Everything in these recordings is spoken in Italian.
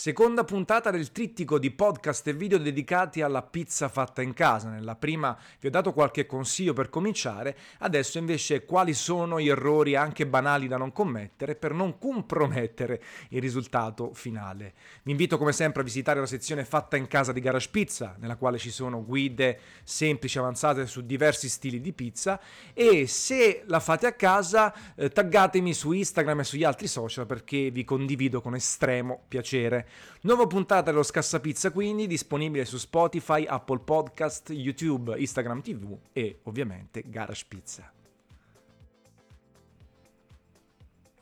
Seconda puntata del trittico di podcast e video dedicati alla pizza fatta in casa. Nella prima vi ho dato qualche consiglio per cominciare, adesso invece quali sono gli errori anche banali da non commettere per non compromettere il risultato finale. Vi invito come sempre a visitare la sezione fatta in casa di Garage Pizza, nella quale ci sono guide semplici avanzate su diversi stili di pizza e se la fate a casa eh, taggatemi su Instagram e sugli altri social perché vi condivido con estremo piacere. Nuova puntata dello Scassapizza quindi disponibile su Spotify, Apple Podcast, YouTube, Instagram TV e ovviamente Garage Pizza.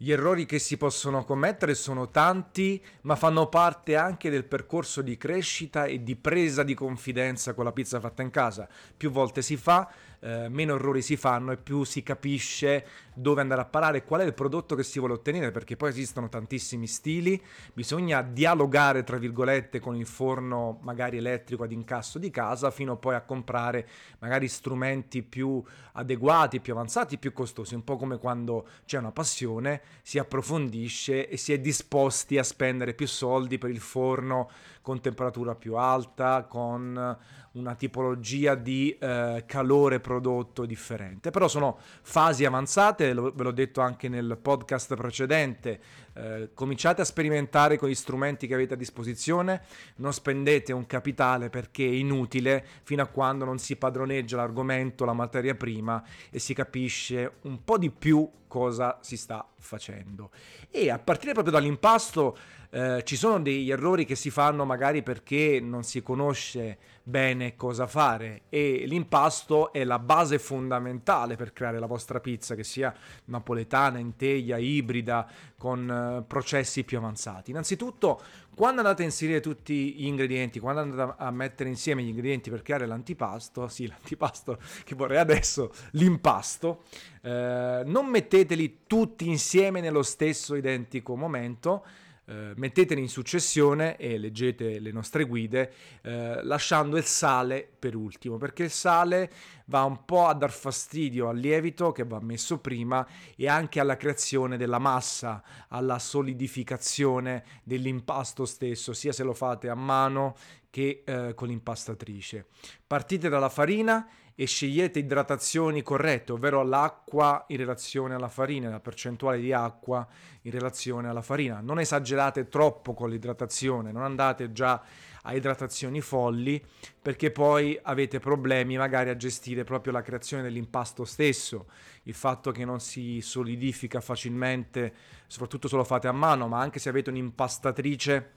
Gli errori che si possono commettere sono tanti, ma fanno parte anche del percorso di crescita e di presa di confidenza con la pizza fatta in casa. Più volte si fa, eh, meno errori si fanno e più si capisce dove andare a parare, qual è il prodotto che si vuole ottenere, perché poi esistono tantissimi stili, bisogna dialogare tra virgolette con il forno magari elettrico ad incasso di casa fino poi a comprare magari strumenti più adeguati, più avanzati, più costosi, un po' come quando c'è una passione, si approfondisce e si è disposti a spendere più soldi per il forno con temperatura più alta, con una tipologia di eh, calore prodotto differente. Però sono fasi avanzate, lo, ve l'ho detto anche nel podcast precedente, eh, cominciate a sperimentare con gli strumenti che avete a disposizione, non spendete un capitale perché è inutile fino a quando non si padroneggia l'argomento, la materia prima e si capisce un po' di più cosa si sta facendo. E a partire proprio dall'impasto eh, ci sono degli errori che si fanno magari perché non si conosce bene cosa fare e l'impasto è la base fondamentale per creare la vostra pizza, che sia napoletana, in teglia, ibrida, con eh, processi più avanzati. Innanzitutto, quando andate a inserire tutti gli ingredienti, quando andate a mettere insieme gli ingredienti per creare l'antipasto, sì, l'antipasto che vorrei adesso, l'impasto, eh, non metteteli tutti insieme nello stesso identico momento, eh, metteteli in successione e leggete le nostre guide, eh, lasciando il sale per ultimo, perché il sale va un po' a dar fastidio al lievito che va messo prima e anche alla creazione della massa, alla solidificazione dell'impasto stesso, sia se lo fate a mano che eh, con l'impastatrice. Partite dalla farina e scegliete idratazioni corrette, ovvero l'acqua in relazione alla farina, la percentuale di acqua in relazione alla farina. Non esagerate troppo con l'idratazione, non andate già a idratazioni folli perché poi avete problemi magari a gestire proprio la creazione dell'impasto stesso, il fatto che non si solidifica facilmente, soprattutto se lo fate a mano, ma anche se avete un'impastatrice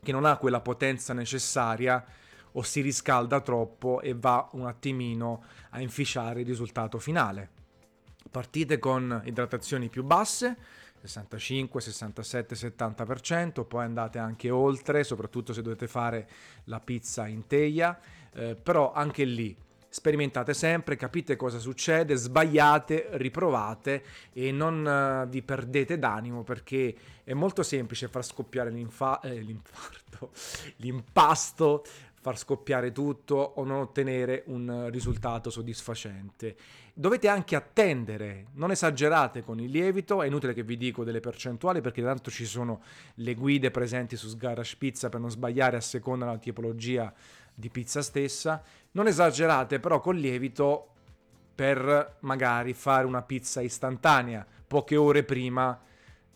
che non ha quella potenza necessaria o si riscalda troppo e va un attimino a inficiare il risultato finale. Partite con idratazioni più basse, 65, 67, 70%, poi andate anche oltre, soprattutto se dovete fare la pizza in teglia, eh, però anche lì sperimentate sempre, capite cosa succede, sbagliate, riprovate e non uh, vi perdete d'animo perché è molto semplice far scoppiare l'infa- eh, l'infarto, l'impasto far scoppiare tutto o non ottenere un risultato soddisfacente. Dovete anche attendere, non esagerate con il lievito, è inutile che vi dico delle percentuali perché tanto ci sono le guide presenti su Sgarage Pizza per non sbagliare a seconda della tipologia di pizza stessa. Non esagerate però col lievito per magari fare una pizza istantanea poche ore prima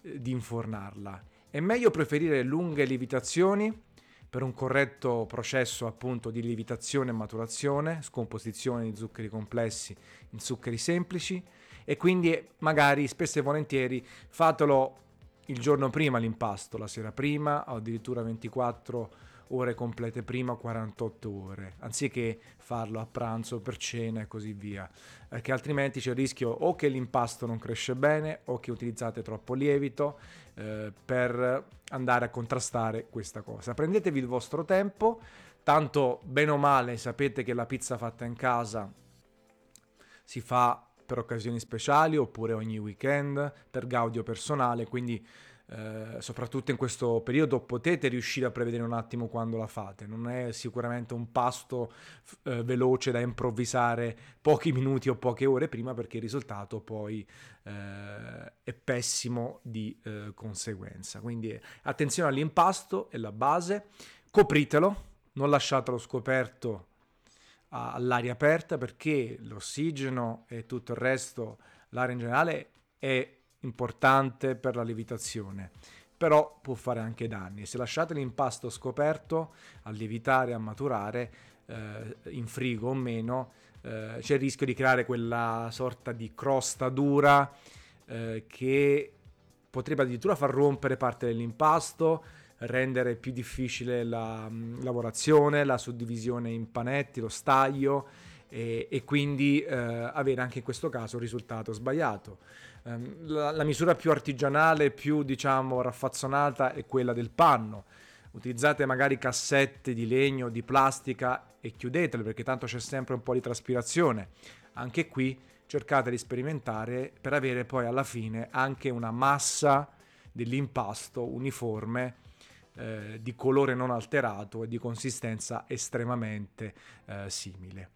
eh, di infornarla. È meglio preferire lunghe lievitazioni per un corretto processo appunto di lievitazione e maturazione, scomposizione di zuccheri complessi in zuccheri semplici e quindi magari spesso e volentieri fatelo il giorno prima l'impasto, la sera prima o addirittura 24 ore complete prima 48 ore, anziché farlo a pranzo, per cena e così via, perché altrimenti c'è il rischio o che l'impasto non cresce bene o che utilizzate troppo lievito eh, per andare a contrastare questa cosa. Prendetevi il vostro tempo, tanto bene o male sapete che la pizza fatta in casa si fa per occasioni speciali oppure ogni weekend per gaudio personale, quindi eh, soprattutto in questo periodo potete riuscire a prevedere un attimo quando la fate. Non è sicuramente un pasto eh, veloce da improvvisare pochi minuti o poche ore prima perché il risultato poi eh, è pessimo di eh, conseguenza. Quindi attenzione all'impasto e la base, copritelo, non lasciatelo scoperto all'aria aperta perché l'ossigeno e tutto il resto, l'aria in generale è importante per la lievitazione, però può fare anche danni. Se lasciate l'impasto scoperto a lievitare, a maturare, eh, in frigo o meno, eh, c'è il rischio di creare quella sorta di crosta dura eh, che potrebbe addirittura far rompere parte dell'impasto, rendere più difficile la mh, lavorazione, la suddivisione in panetti, lo staglio e, e quindi eh, avere anche in questo caso un risultato sbagliato. Um, la, la, misura più artigianale, più diciamo raffazzonata è quella del panno. Utilizzate magari cassette di legno, di plastica e chiudetele perché tanto c'è sempre un po' di traspirazione. Anche qui cercate di sperimentare per avere poi alla fine anche una massa dell'impasto uniforme eh, di colore non alterato e di consistenza estremamente eh, simile.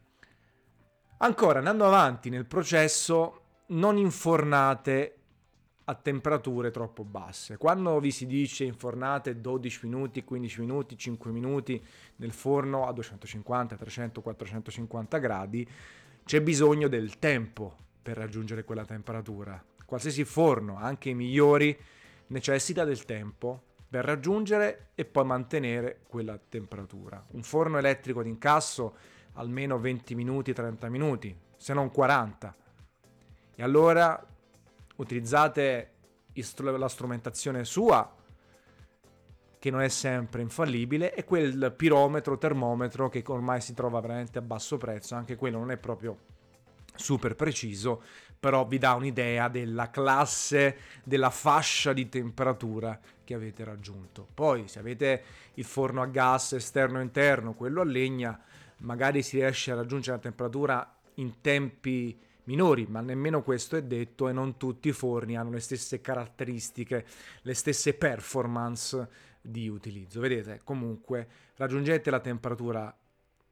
Ancora, andando avanti nel processo, non infornate a temperature troppo basse. Quando vi si dice infornate 12 minuti, 15 minuti, 5 minuti nel forno a 250, 300, 450 gradi, c'è bisogno del tempo per raggiungere quella temperatura. Qualsiasi forno, anche i migliori, necessita del tempo per raggiungere e poi mantenere quella temperatura. Un forno elettrico d'incasso almeno 20 minuti, 30 minuti, se non 40. E allora utilizzate la strumentazione sua, che non è sempre infallibile, e quel pirometro, termometro che ormai si trova veramente a basso prezzo, anche quello non è proprio super preciso, però vi dà un'idea della classe, della fascia di temperatura che avete raggiunto. Poi se avete il forno a gas esterno e interno, quello a legna, magari si riesce a raggiungere la temperatura in tempi minori, ma nemmeno questo è detto e non tutti i forni hanno le stesse caratteristiche, le stesse performance di utilizzo. Vedete, comunque raggiungete la temperatura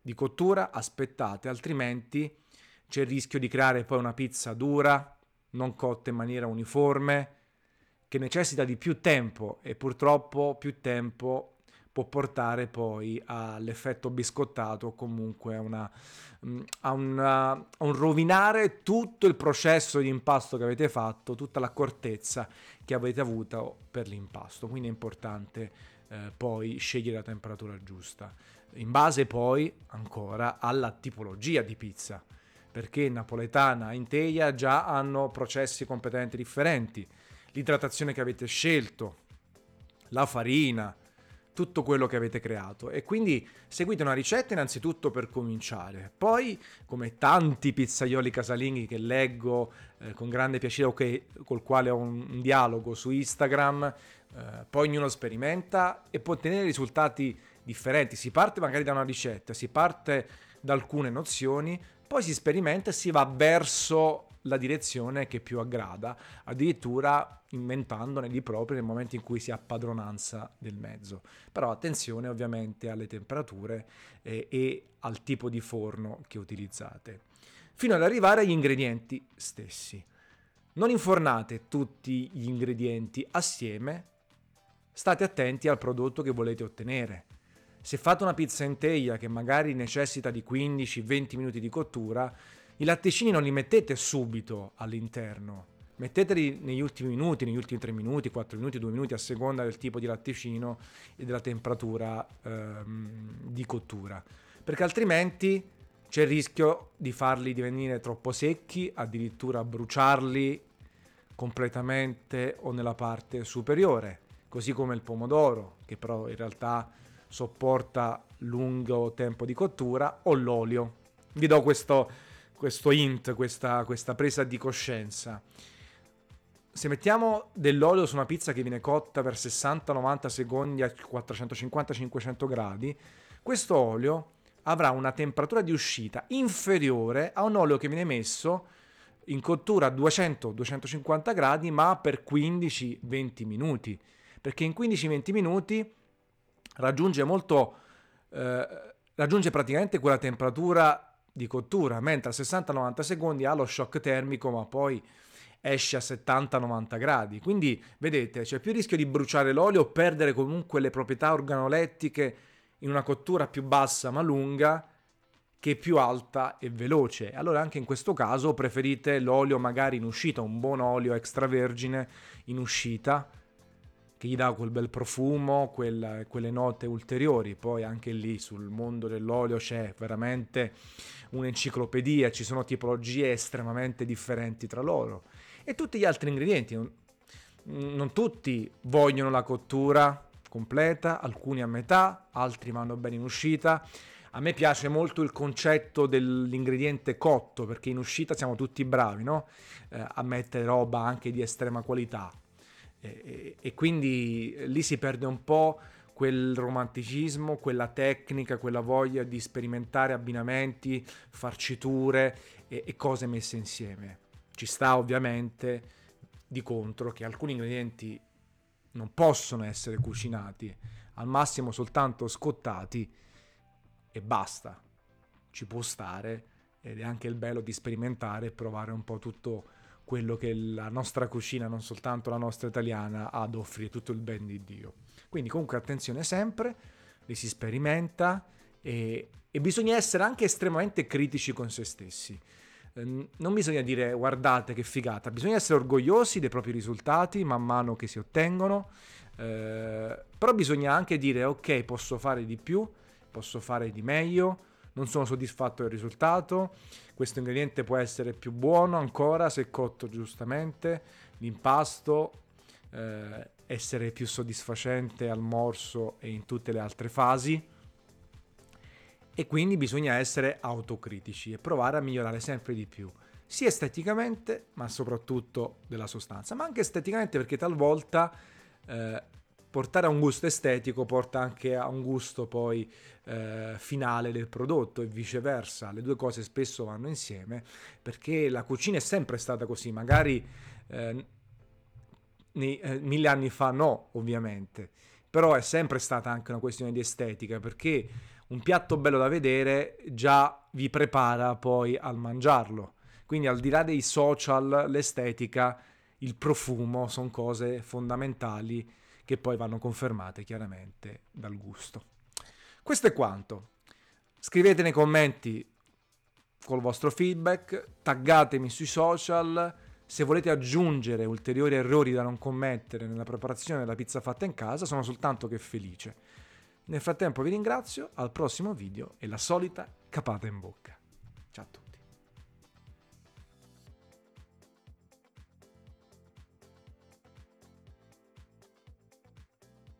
di cottura, aspettate, altrimenti c'è il rischio di creare poi una pizza dura, non cotta in maniera uniforme, che necessita di più tempo e purtroppo più tempo può portare poi all'effetto biscottato o comunque a, una, mm, a, una, a, un rovinare tutto il processo di impasto che avete fatto, tutta l'accortezza che avete avuto per l'impasto. Quindi è importante eh, poi scegliere la temperatura giusta. In base poi ancora alla tipologia di pizza, perché napoletana e teglia già hanno processi completamente differenti. L'idratazione che avete scelto, la farina, tutto quello che avete creato. E quindi seguite una ricetta innanzitutto per cominciare. Poi come tanti pizzaioli casalinghi che leggo eh, con grande piacere o che, col quale ho un, un dialogo su Instagram eh, poi ognuno sperimenta e può ottenere risultati differenti. Si parte magari da una ricetta si parte da alcune nozioni poi si sperimenta e si va verso la direzione che più aggrada, addirittura inventandone di propri nel momento in cui si ha padronanza del mezzo. Però attenzione ovviamente alle temperature eh, e al tipo di forno che utilizzate, fino ad arrivare agli ingredienti stessi. Non infornate tutti gli ingredienti assieme, state attenti al prodotto che volete ottenere. Se fate una pizza in teglia che magari necessita di 15-20 minuti di cottura, i latticini non li mettete subito all'interno, metteteli negli ultimi minuti, negli ultimi 3 minuti, 4 minuti, 2 minuti a seconda del tipo di latticino e della temperatura ehm, di cottura, perché altrimenti c'è il rischio di farli divenire troppo secchi, addirittura bruciarli completamente o nella parte superiore, così come il pomodoro, che però in realtà sopporta lungo tempo di cottura, o l'olio. Vi do questo questo hint, questa, questa presa di coscienza. Se mettiamo dell'olio su una pizza che viene cotta per 60-90 secondi a 450-500 gradi, questo olio avrà una temperatura di uscita inferiore a un olio che viene messo in cottura a 200-250 gradi, ma per 15-20 minuti. Perché in 15-20 minuti raggiunge molto, eh, raggiunge praticamente quella temperatura di cottura, mentre a 60-90 secondi ha lo shock termico, ma poi esce a 70-90 gradi. Quindi vedete, c'è più rischio di bruciare l'olio o perdere comunque le proprietà organolettiche in una cottura più bassa ma lunga che più alta e veloce. Allora anche in questo caso preferite l'olio magari in uscita, un buon olio extravergine in uscita che gli dà quel bel profumo, quel, quelle note ulteriori. Poi anche lì sul mondo dell'olio c'è veramente un'enciclopedia, ci sono tipologie estremamente differenti tra loro. E tutti gli altri ingredienti, non, non tutti vogliono la cottura completa, alcuni a metà, altri vanno bene in uscita a me piace molto il concetto dell'ingrediente cotto, perché in uscita siamo tutti bravi no? eh, a mettere roba anche di estrema qualità. E, e, quindi lì si perde un po' quel romanticismo, quella tecnica, quella voglia di sperimentare abbinamenti, farciture e, e cose messe insieme. Ci sta ovviamente di contro che alcuni ingredienti non possono essere cucinati, al massimo soltanto scottati e basta. Ci può stare ed è anche il bello di sperimentare e provare un po' tutto quello che la nostra cucina, non soltanto la nostra italiana, ha ad offrire, tutto il ben di Dio. Quindi comunque attenzione sempre, li si sperimenta e, e bisogna essere anche estremamente critici con se stessi. Ehm, non bisogna dire guardate che figata, bisogna essere orgogliosi dei propri risultati man mano che si ottengono, eh, però bisogna anche dire ok posso fare di più, posso fare di meglio, non sono soddisfatto del risultato, questo ingrediente può essere più buono ancora se cotto giustamente, l'impasto, eh, essere più soddisfacente al morso e in tutte le altre fasi. E quindi bisogna essere autocritici e provare a migliorare sempre di più, sia esteticamente, ma soprattutto della sostanza, ma anche esteticamente perché talvolta eh, portare a un gusto estetico porta anche a un gusto poi eh, finale del prodotto e viceversa. Le due cose spesso vanno insieme perché la cucina è sempre stata così, magari eh, nei, eh, mille anni fa no, ovviamente, però è sempre stata anche una questione di estetica perché un piatto bello da vedere già vi prepara poi al mangiarlo. Quindi al di là dei social, l'estetica, il profumo sono cose fondamentali che poi vanno confermate chiaramente dal gusto. Questo è quanto. Scrivete nei commenti col vostro feedback, taggatemi sui social. Se volete aggiungere ulteriori errori da non commettere nella preparazione della pizza fatta in casa, sono soltanto che felice. Nel frattempo vi ringrazio, al prossimo video e la solita capata in bocca. Ciao a tutti.